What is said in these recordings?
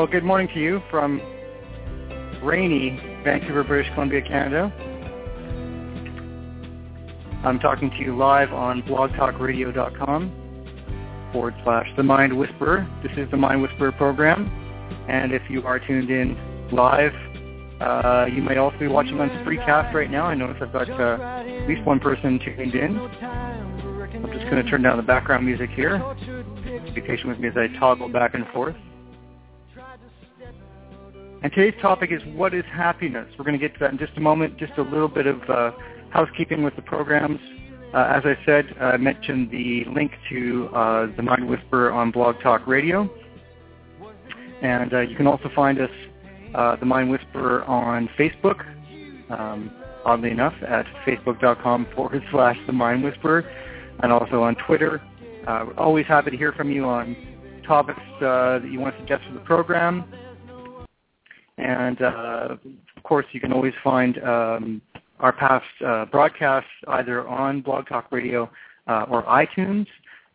Well, good morning to you from rainy Vancouver, British Columbia, Canada. I'm talking to you live on blogtalkradio.com forward slash The Mind Whisperer. This is the Mind Whisperer program. And if you are tuned in live, uh, you might also be watching on Spreecast right now. I notice I've got uh, at least one person tuned in. I'm just going to turn down the background music here. Be patient with me as I toggle back and forth. And today's topic is what is happiness? We're going to get to that in just a moment. Just a little bit of uh, housekeeping with the programs. Uh, as I said, I mentioned the link to uh, the Mind Whisperer on Blog Talk Radio. And uh, you can also find us, uh, the Mind Whisperer, on Facebook, um, oddly enough, at facebook.com forward slash the Mind Whisperer, and also on Twitter. Uh, always happy to hear from you on topics that you want to suggest for the program. And uh, of course, you can always find um, our past uh, broadcasts either on Blog Talk Radio uh, or iTunes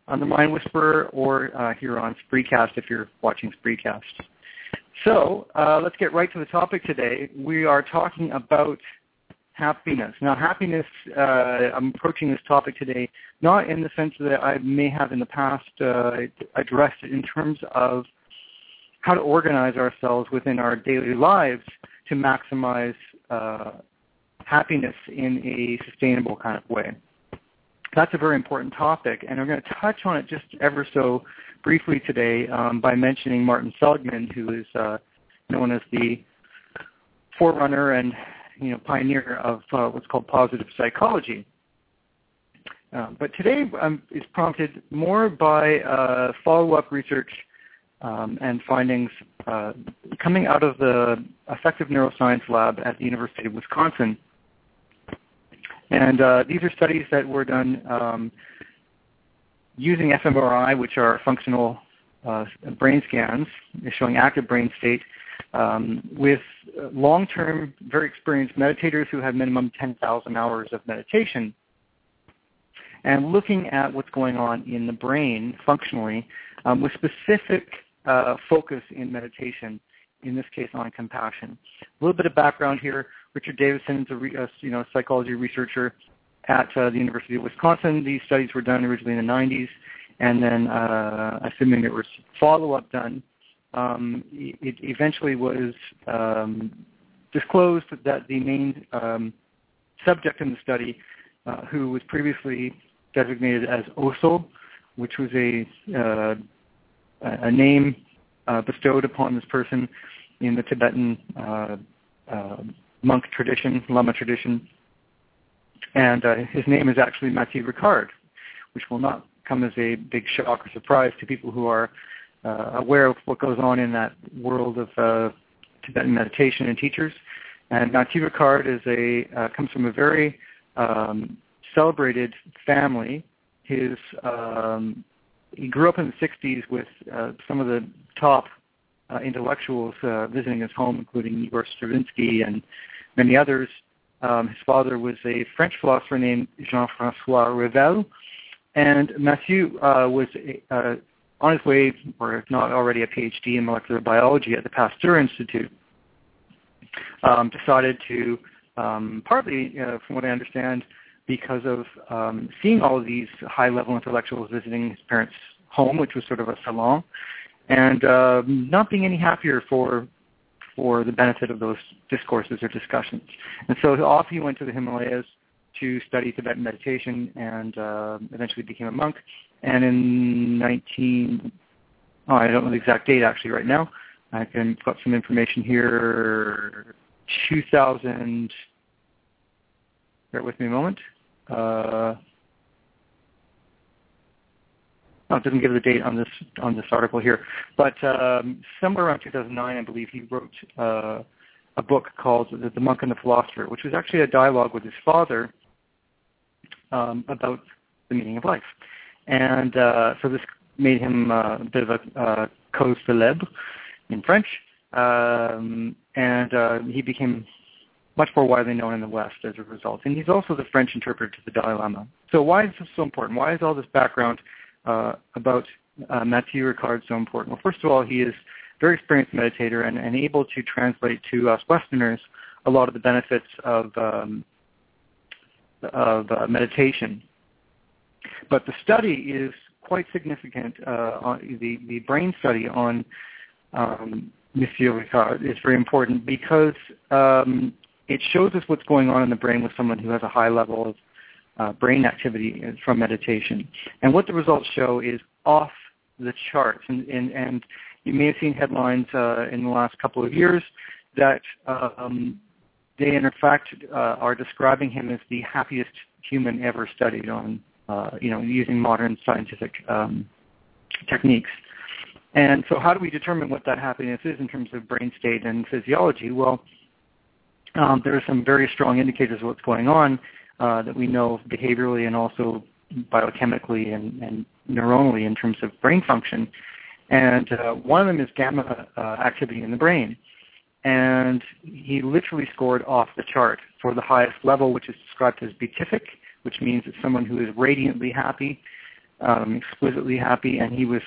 on the Mind Whisperer or uh, here on Spreecast if you're watching Spreecast. So uh, let's get right to the topic today. We are talking about happiness. Now, happiness, uh, I'm approaching this topic today not in the sense that I may have in the past addressed it in terms of how to organize ourselves within our daily lives to maximize uh, happiness in a sustainable kind of way. That's a very important topic, and I'm going to touch on it just ever so briefly today um, by mentioning Martin Seligman, who is uh, known as the forerunner and you know pioneer of uh, what's called positive psychology. Uh, but today um, is prompted more by uh, follow-up research um, and findings uh, coming out of the Affective Neuroscience Lab at the University of Wisconsin. And uh, these are studies that were done um, using fMRI, which are functional uh, brain scans showing active brain state, um, with long-term, very experienced meditators who have minimum 10,000 hours of meditation, and looking at what's going on in the brain functionally um, with specific uh, focus in meditation, in this case on compassion. A little bit of background here. Richard Davidson is a, re, a you know, psychology researcher at uh, the University of Wisconsin. These studies were done originally in the 90s, and then uh, assuming there was follow-up done, um, it eventually was um, disclosed that the main um, subject in the study, uh, who was previously designated as OSO, which was a uh, a name uh, bestowed upon this person in the Tibetan uh, uh, monk tradition, Lama tradition. And his name is actually Matthieu Ricard, which will not come as a big shock or surprise to people who are aware of what goes on in that world of Tibetan meditation and teachers. And Matthieu Ricard is a comes from a very um, celebrated family. His um, he grew up in the 60s with uh, some of the top uh, intellectuals uh, visiting his home, including Igor Stravinsky and many others. Um, his father was a French philosopher named Jean-Francois Revel, and Matthieu uh, was uh, on his way, or if not already a PhD in molecular biology at the Pasteur Institute, um, decided to, um, partly, uh, from what I understand, because of um, seeing all of these high-level intellectuals visiting his parents' home, which was sort of a salon, and uh, not being any happier for for the benefit of those discourses or discussions. And so off he went to the Himalayas to study Tibetan meditation and uh, eventually became a monk. And in 19, oh, I don't know the exact date actually right now. I can put some information here. 2000. Bear with me a moment. Uh, oh, it doesn't give the date on this on this article here, but um, somewhere around 2009, I believe he wrote uh, a book called the, the, Monk and the Philosopher," which was actually a dialogue with his father um, about the meaning of life. And uh, so this made him uh, a bit of a uh, cause célèbre in French, um, and uh, he became much more widely known in the West as a result. And he's also the French interpreter to the Dalai Lama. So why is this so important? Why is all this background uh, about uh, Matthieu Ricard so important? Well, first of all, he is a very experienced meditator and, and able to translate to us Westerners a lot of the benefits of um, of uh, meditation. But the study is quite significant. Uh, the the brain study on um, Monsieur Ricard is very important because um, it shows us what's going on in the brain with someone who has a high level of uh, brain activity from meditation. And what the results show is off the charts. And, and, and you may have seen headlines uh, in the last couple of years that um, they, in fact, uh, are describing him as the happiest human ever studied on, uh, you know, using modern scientific um, techniques. And so how do we determine what that happiness is in terms of brain state and physiology? Well, um, there are some very strong indicators of what's going on uh, that we know behaviorally and also biochemically and, and neuronally in terms of brain function. And uh, one of them is gamma uh, activity in the brain. And he literally scored off the chart for the highest level, which is described as beatific, which means it's someone who is radiantly happy, um, exquisitely happy, and he was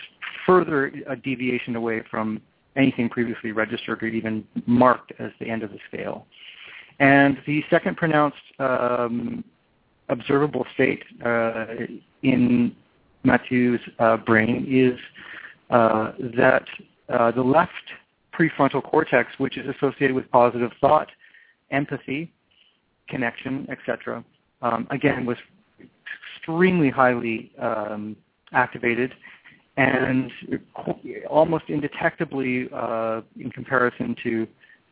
further a deviation away from anything previously registered or even marked as the end of the scale. And the second pronounced um, observable state uh, in Matthieu's uh, brain is uh, that uh, the left prefrontal cortex, which is associated with positive thought, empathy, connection, etc., um, again, was extremely highly um, activated and almost indetectably uh, in comparison to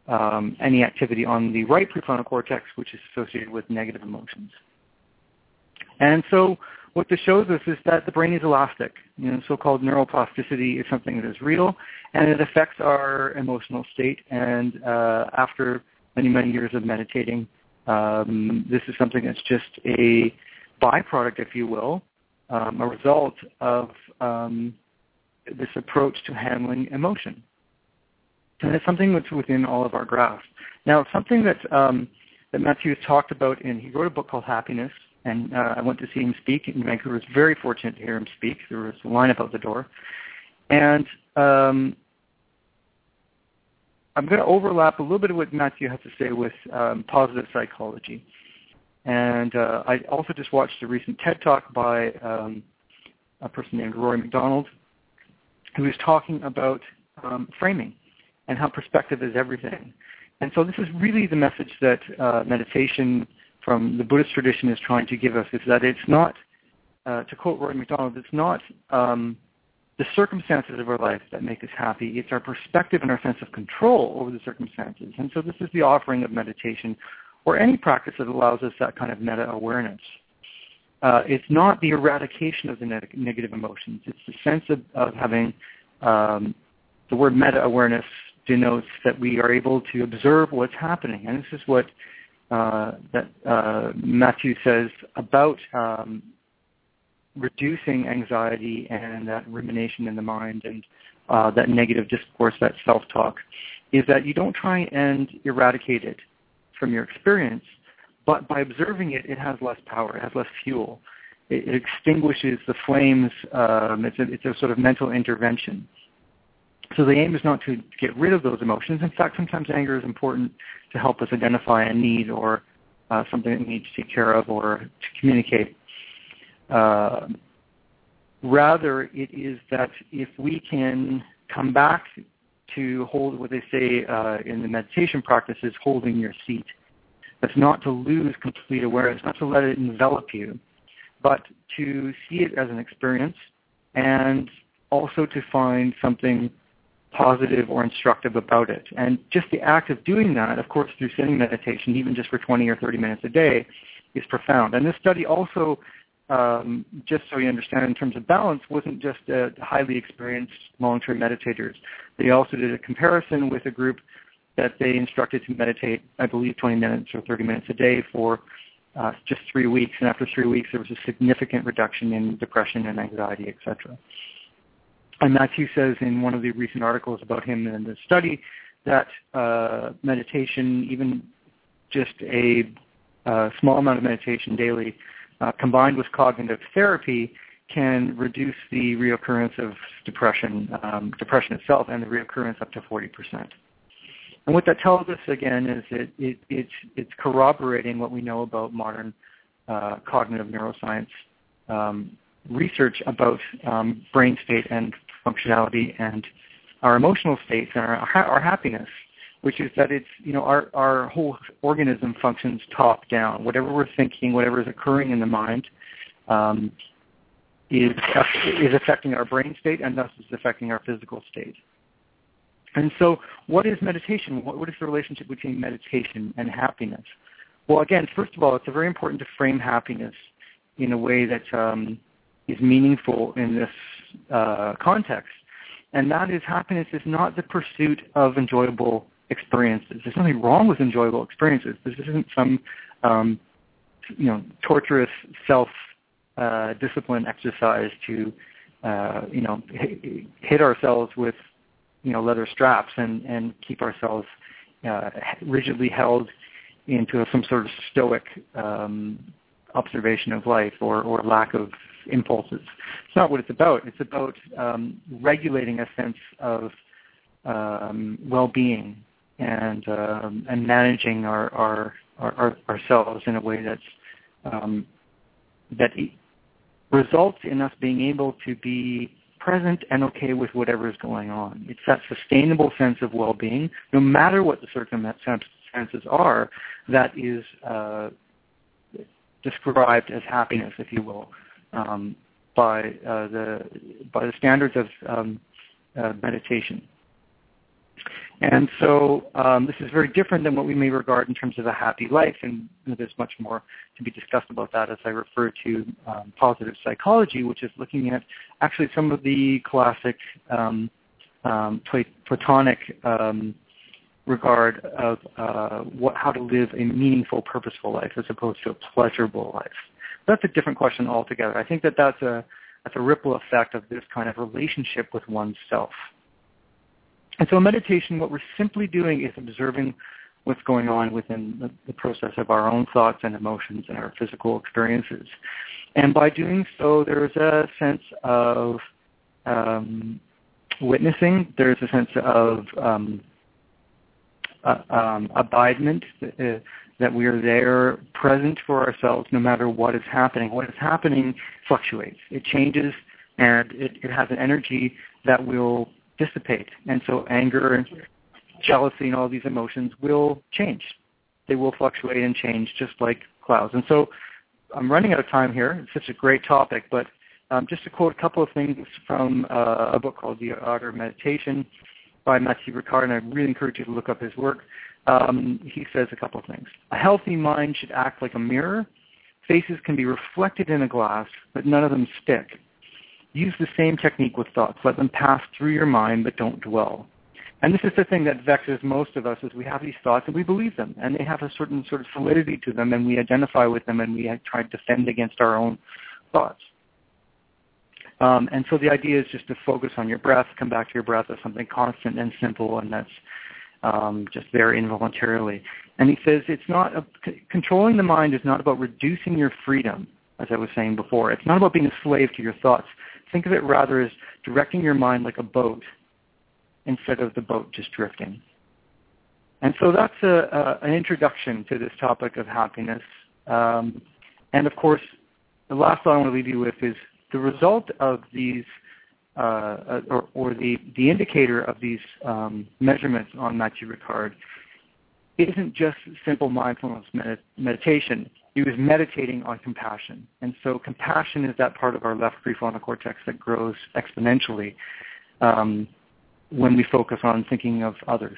um, any activity on the right prefrontal cortex, which is associated with negative emotions. And so what this shows us is that the brain is elastic. You know, so-called neuroplasticity is something that is real, and it affects our emotional state. And uh, after many, many years of meditating, um, this is something that's just a byproduct, if you will, um, a result of um, this approach to handling emotion. And it's something that's within all of our grasp. Now, something that um, that Matthieu talked about, and he wrote a book called Happiness, and uh, I went to see him speak in Vancouver. I was very fortunate to hear him speak. There was a lineup out the door. And um, I'm going to overlap a little bit of what Matthieu has to say with um, positive psychology. And uh, I also just watched a recent TED Talk by um, a person named Rory McDonald, who was talking about um, framing and how perspective is everything. And so this is really the message that uh, meditation from the Buddhist tradition is trying to give us, is that it's not, uh, to quote Roy McDonald, it's not um, the circumstances of our life that make us happy. It's our perspective and our sense of control over the circumstances. And so this is the offering of meditation or any practice that allows us that kind of meta-awareness. Uh, it's not the eradication of the ne- negative emotions. It's the sense of, of having um, the word meta-awareness denotes that we are able to observe what's happening. And this is what uh, that uh, Matthieu says about um, reducing anxiety and that rumination in the mind and uh, that negative discourse, that self-talk, is that you don't try and eradicate it from your experience, but by observing it, it has less power, it has less fuel. it, it extinguishes the flames. Um, it's, a, it's a sort of mental intervention. So the aim is not to get rid of those emotions. In fact, sometimes anger is important to help us identify a need or uh, something that we need to take care of or to communicate. Uh, rather, it is that if we can come back to hold what they say uh, in the meditation practices, holding your seat. That's not to lose complete awareness, not to let it envelop you, but to see it as an experience and also to find something positive or instructive about it. And just the act of doing that, of course, through sitting meditation, even just for 20 or 30 minutes a day, is profound. And this study also, um, just so you understand in terms of balance, wasn't just uh, highly experienced long-term meditators. They also did a comparison with a group that they instructed to meditate, I believe, 20 minutes or 30 minutes a day for uh, just three weeks. And after three weeks, there was a significant reduction in depression and anxiety, etc. And Matthew says in one of the recent articles about him in the study that uh, meditation, even just a uh, small amount of meditation daily, uh, combined with cognitive therapy, can reduce the reoccurrence of depression, um, depression itself, and the reoccurrence up to 40%. And what that tells us again is it, it, it's, it's corroborating what we know about modern uh, cognitive neuroscience um, research about um, brain state and functionality and our emotional states and our, our happiness, which is that it's, you know, our, our whole organism functions top down. Whatever we're thinking, whatever is occurring in the mind, um, is, is affecting our brain state and thus is affecting our physical state. And so what is meditation? What, what is the relationship between meditation and happiness? Well, again, first of all, it's very important to frame happiness in a way that um, is meaningful in this uh, context. And that is happiness is not the pursuit of enjoyable experiences. There's nothing wrong with enjoyable experiences. This isn't some, um, you know, torturous self uh, exercise to, uh, you know, hit ourselves with, you know, leather straps and, and keep ourselves uh, rigidly held into some sort of stoic um, observation of life or, or lack of impulses. It's not what it's about. It's about um, regulating a sense of um, well-being and um, and managing our, our, our, ourselves in a way that's um, that results in us being able to be present and okay with whatever is going on. It's that sustainable sense of well-being, no matter what the circumstances are, that is uh, described as happiness, if you will, um, by uh, the by the standards of um, uh, meditation. And so um, this is very different than what we may regard in terms of a happy life, and there's much more to be discussed about that as I refer to um, positive psychology, which is looking at actually some of the classic um, um Platonic um, regard of uh, what, how to live a meaningful, purposeful life as opposed to a pleasurable life. That's a different question altogether. I think that that's a, that's a ripple effect of this kind of relationship with oneself. And so in meditation, what we're simply doing is observing what's going on within the, the, process of our own thoughts and emotions and our physical experiences. And by doing so, there's a sense of um, witnessing. There's a sense of um, uh, um, abidement, uh, that we are there present for ourselves no matter what is happening. What is happening fluctuates. It changes and it, it has an energy that will dissipate. And so anger and jealousy and all these emotions will change. They will fluctuate and change just like clouds. And so I'm running out of time here. It's such a great topic, but um, just to quote a couple of things from uh, a book called The Art of Meditation by Matthieu Ricard, and I really encourage you to look up his work. Um, he says a couple of things. A healthy mind should act like a mirror. Faces can be reflected in a glass, but none of them stick. Use the same technique with thoughts. Let them pass through your mind, but don't dwell. And this is the thing that vexes most of us is we have these thoughts and we believe them, and they have a certain sort of solidity to them, and we identify with them, and we try to defend against our own thoughts. Um, and so the idea is just to focus on your breath, come back to your breath as something constant and simple, and that's um, just there involuntarily. And he says it's not a, controlling the mind is not about reducing your freedom. as I was saying before. It's not about being a slave to your thoughts. Think of it rather as directing your mind like a boat instead of the boat just drifting. And so that's a, a, an introduction to this topic of happiness. Um, and of course, the last thought I want to leave you with is the result of these, uh, or, or, the, the indicator of these um, measurements on Matthieu Ricard isn't just simple mindfulness med- meditation. He was meditating on compassion. And so compassion is that part of our left prefrontal cortex that grows exponentially um, when we focus on thinking of others.